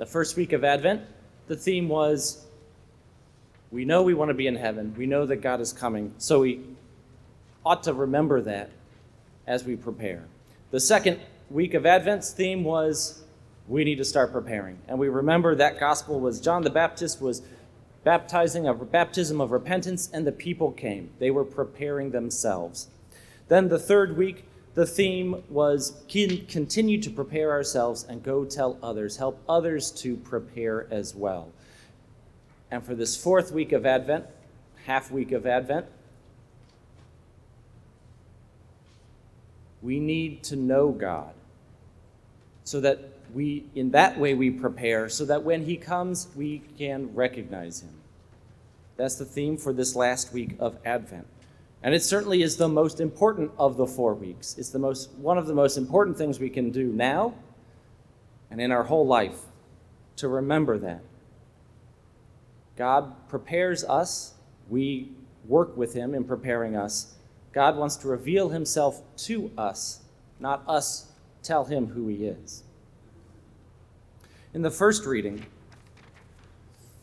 The first week of Advent, the theme was we know we want to be in heaven. We know that God is coming. So we ought to remember that as we prepare. The second week of Advent's theme was we need to start preparing. And we remember that gospel was John the Baptist was baptizing a baptism of repentance, and the people came. They were preparing themselves. Then the third week, the theme was continue to prepare ourselves and go tell others, help others to prepare as well. And for this fourth week of Advent, half week of Advent, we need to know God so that we in that way we prepare so that when he comes we can recognize him that's the theme for this last week of advent and it certainly is the most important of the four weeks. It's the most one of the most important things we can do now and in our whole life to remember that. God prepares us. We work with him in preparing us. God wants to reveal himself to us not us tell him who he is. In the first reading,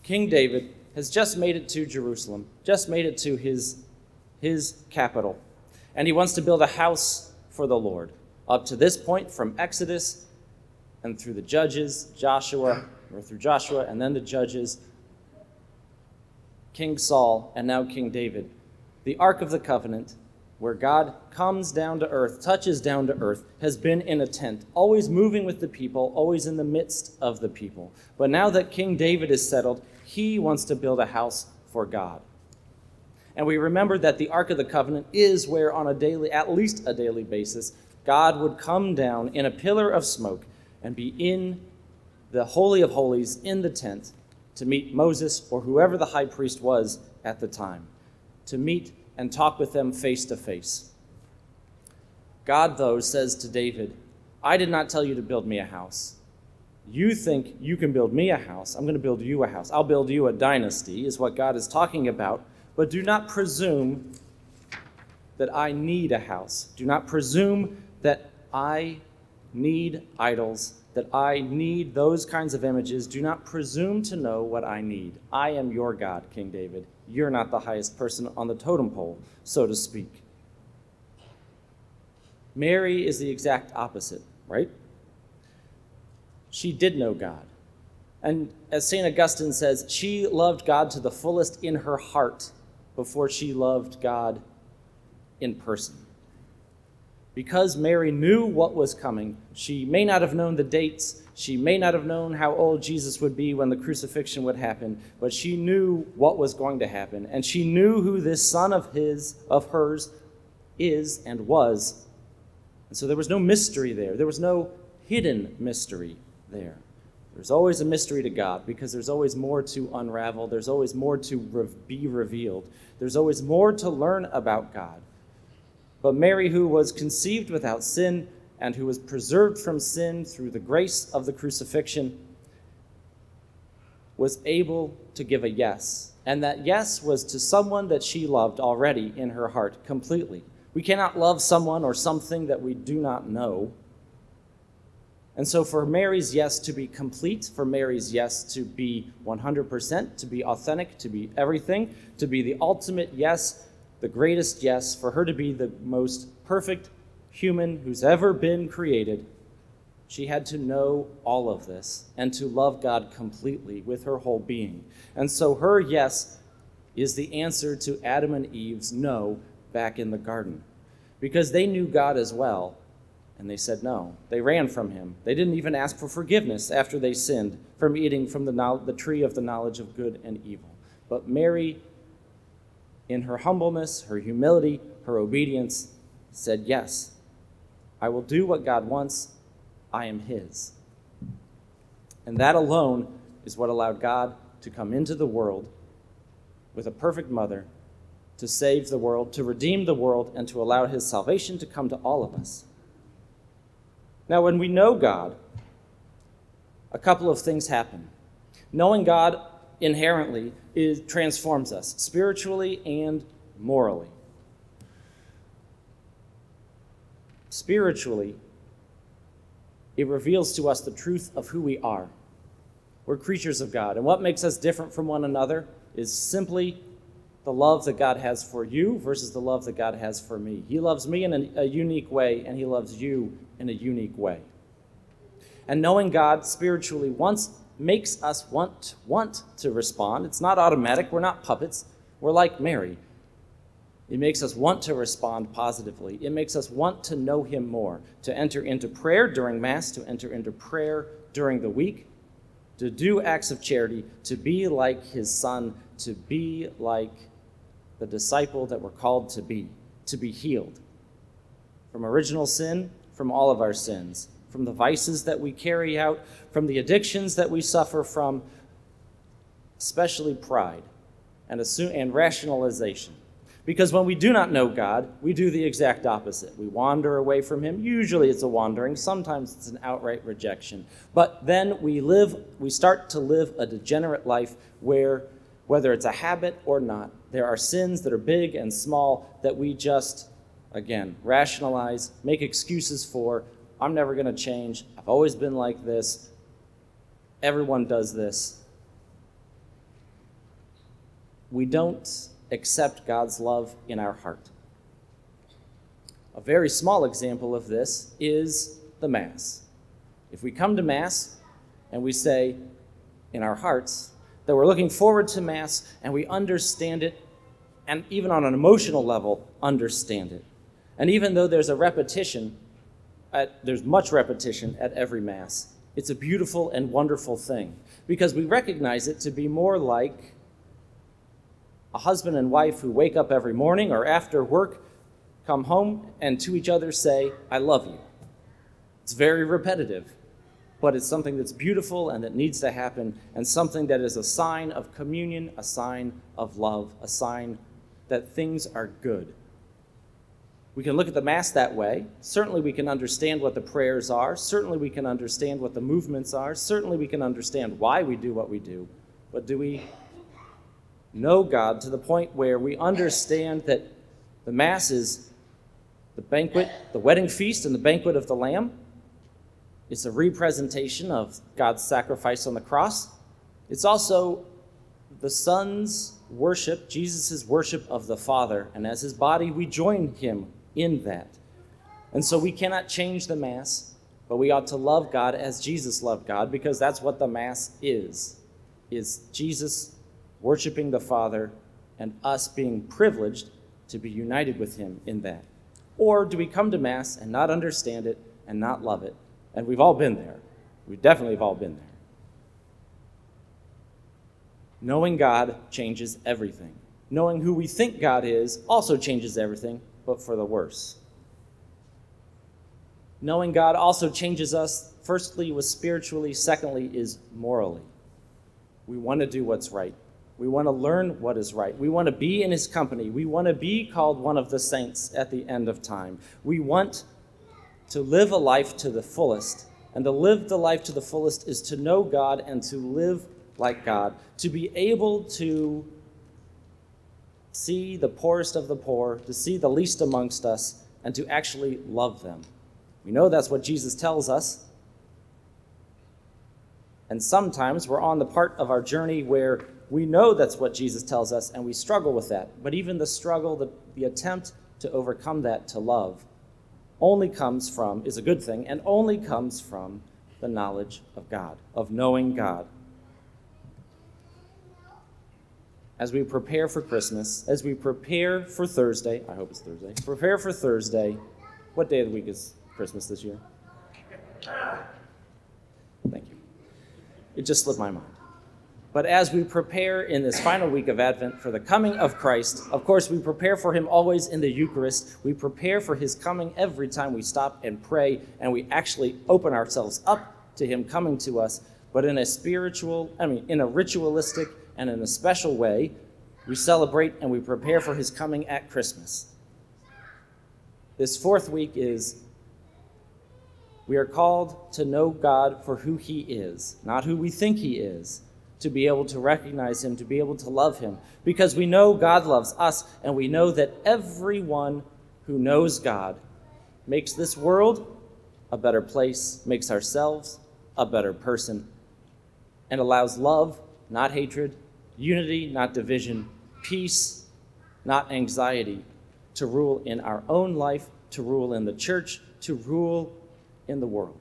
King David has just made it to Jerusalem, just made it to his, his capital, and he wants to build a house for the Lord. Up to this point, from Exodus and through the Judges, Joshua, or through Joshua, and then the Judges, King Saul, and now King David, the Ark of the Covenant where God comes down to earth, touches down to earth, has been in a tent, always moving with the people, always in the midst of the people. But now that King David is settled, he wants to build a house for God. And we remember that the Ark of the Covenant is where, on a daily, at least a daily basis, God would come down in a pillar of smoke and be in the Holy of Holies in the tent to meet Moses or whoever the high priest was at the time, to meet and talk with them face to face. God, though, says to David, I did not tell you to build me a house. You think you can build me a house. I'm going to build you a house. I'll build you a dynasty, is what God is talking about. But do not presume that I need a house. Do not presume that I need idols, that I need those kinds of images. Do not presume to know what I need. I am your God, King David. You're not the highest person on the totem pole, so to speak. Mary is the exact opposite, right? She did know God. And as St. Augustine says, she loved God to the fullest in her heart before she loved God in person. Because Mary knew what was coming, she may not have known the dates, she may not have known how old Jesus would be when the crucifixion would happen, but she knew what was going to happen, and she knew who this son of his of hers is and was. And so there was no mystery there. There was no hidden mystery there. There's always a mystery to God because there's always more to unravel. There's always more to be revealed. There's always more to learn about God. But Mary, who was conceived without sin and who was preserved from sin through the grace of the crucifixion, was able to give a yes. And that yes was to someone that she loved already in her heart completely. We cannot love someone or something that we do not know. And so, for Mary's yes to be complete, for Mary's yes to be 100%, to be authentic, to be everything, to be the ultimate yes, the greatest yes, for her to be the most perfect human who's ever been created, she had to know all of this and to love God completely with her whole being. And so her yes is the answer to Adam and Eve's no back in the garden. Because they knew God as well, and they said no. They ran from him. They didn't even ask for forgiveness after they sinned from eating from the, the tree of the knowledge of good and evil. But Mary in her humbleness, her humility, her obedience, said, Yes, I will do what God wants. I am His. And that alone is what allowed God to come into the world with a perfect mother to save the world, to redeem the world, and to allow His salvation to come to all of us. Now, when we know God, a couple of things happen. Knowing God inherently is, transforms us spiritually and morally. Spiritually, it reveals to us the truth of who we are. We're creatures of God. And what makes us different from one another is simply the love that God has for you versus the love that God has for me. He loves me in a, a unique way, and He loves you in a unique way. And knowing God spiritually once makes us want want to respond. It's not automatic. We're not puppets. We're like Mary. It makes us want to respond positively. It makes us want to know Him more, to enter into prayer during Mass, to enter into prayer during the week, to do acts of charity, to be like His Son, to be like the disciple that we're called to be, to be healed from original sin, from all of our sins, from the vices that we carry out, from the addictions that we suffer from, especially pride and, assume, and rationalization. Because when we do not know God, we do the exact opposite. We wander away from Him. Usually it's a wandering, sometimes it's an outright rejection. But then we live, we start to live a degenerate life where, whether it's a habit or not, there are sins that are big and small that we just, again, rationalize, make excuses for. I'm never going to change. I've always been like this. Everyone does this. We don't accept God's love in our heart. A very small example of this is the Mass. If we come to Mass and we say in our hearts that we're looking forward to Mass and we understand it, and even on an emotional level, understand it. And even though there's a repetition, at, there's much repetition at every Mass, it's a beautiful and wonderful thing because we recognize it to be more like a husband and wife who wake up every morning or after work, come home, and to each other say, I love you. It's very repetitive, but it's something that's beautiful and that needs to happen, and something that is a sign of communion, a sign of love, a sign that things are good. We can look at the Mass that way. Certainly, we can understand what the prayers are. Certainly, we can understand what the movements are. Certainly, we can understand why we do what we do. But do we know God to the point where we understand that the Mass is the banquet, the wedding feast, and the banquet of the Lamb. It's a representation of God's sacrifice on the cross. It's also the Son's worship, Jesus' worship of the Father, and as his body, we join him in that. And so we cannot change the Mass, but we ought to love God as Jesus loved God, because that's what the Mass is, is Jesus worshiping the Father, and us being privileged to be united with Him in that? Or do we come to Mass and not understand it and not love it? And we've all been there. We definitely have all been there. Knowing God changes everything. Knowing who we think God is also changes everything, but for the worse. Knowing God also changes us, firstly, was spiritually, secondly, is morally. We want to do what's right. We want to learn what is right. We want to be in his company. We want to be called one of the saints at the end of time. We want to live a life to the fullest. And to live the life to the fullest is to know God and to live like God, to be able to see the poorest of the poor, to see the least amongst us, and to actually love them. We know that's what Jesus tells us. And sometimes we're on the part of our journey where we know that's what Jesus tells us, and we struggle with that. But even the struggle, the, the attempt to overcome that to love, only comes from, is a good thing, and only comes from the knowledge of God, of knowing God. As we prepare for Christmas, as we prepare for Thursday, I hope it's Thursday, prepare for Thursday. What day of the week is Christmas this year? Thank you. It just slipped my mind. But as we prepare in this final week of Advent for the coming of Christ, of course, we prepare for him always in the Eucharist. We prepare for his coming every time we stop and pray, and we actually open ourselves up to him coming to us, but in a spiritual, I mean, in a ritualistic and in a special way. We celebrate and we prepare for his coming at Christmas. This fourth week is we are called to know God for who he is, not who we think he is to be able to recognize Him, to be able to love Him, because we know God loves us, and we know that everyone who knows God makes this world a better place, makes ourselves a better person, and allows love, not hatred, unity, not division, peace, not anxiety, to rule in our own life, to rule in the church, to rule in the world.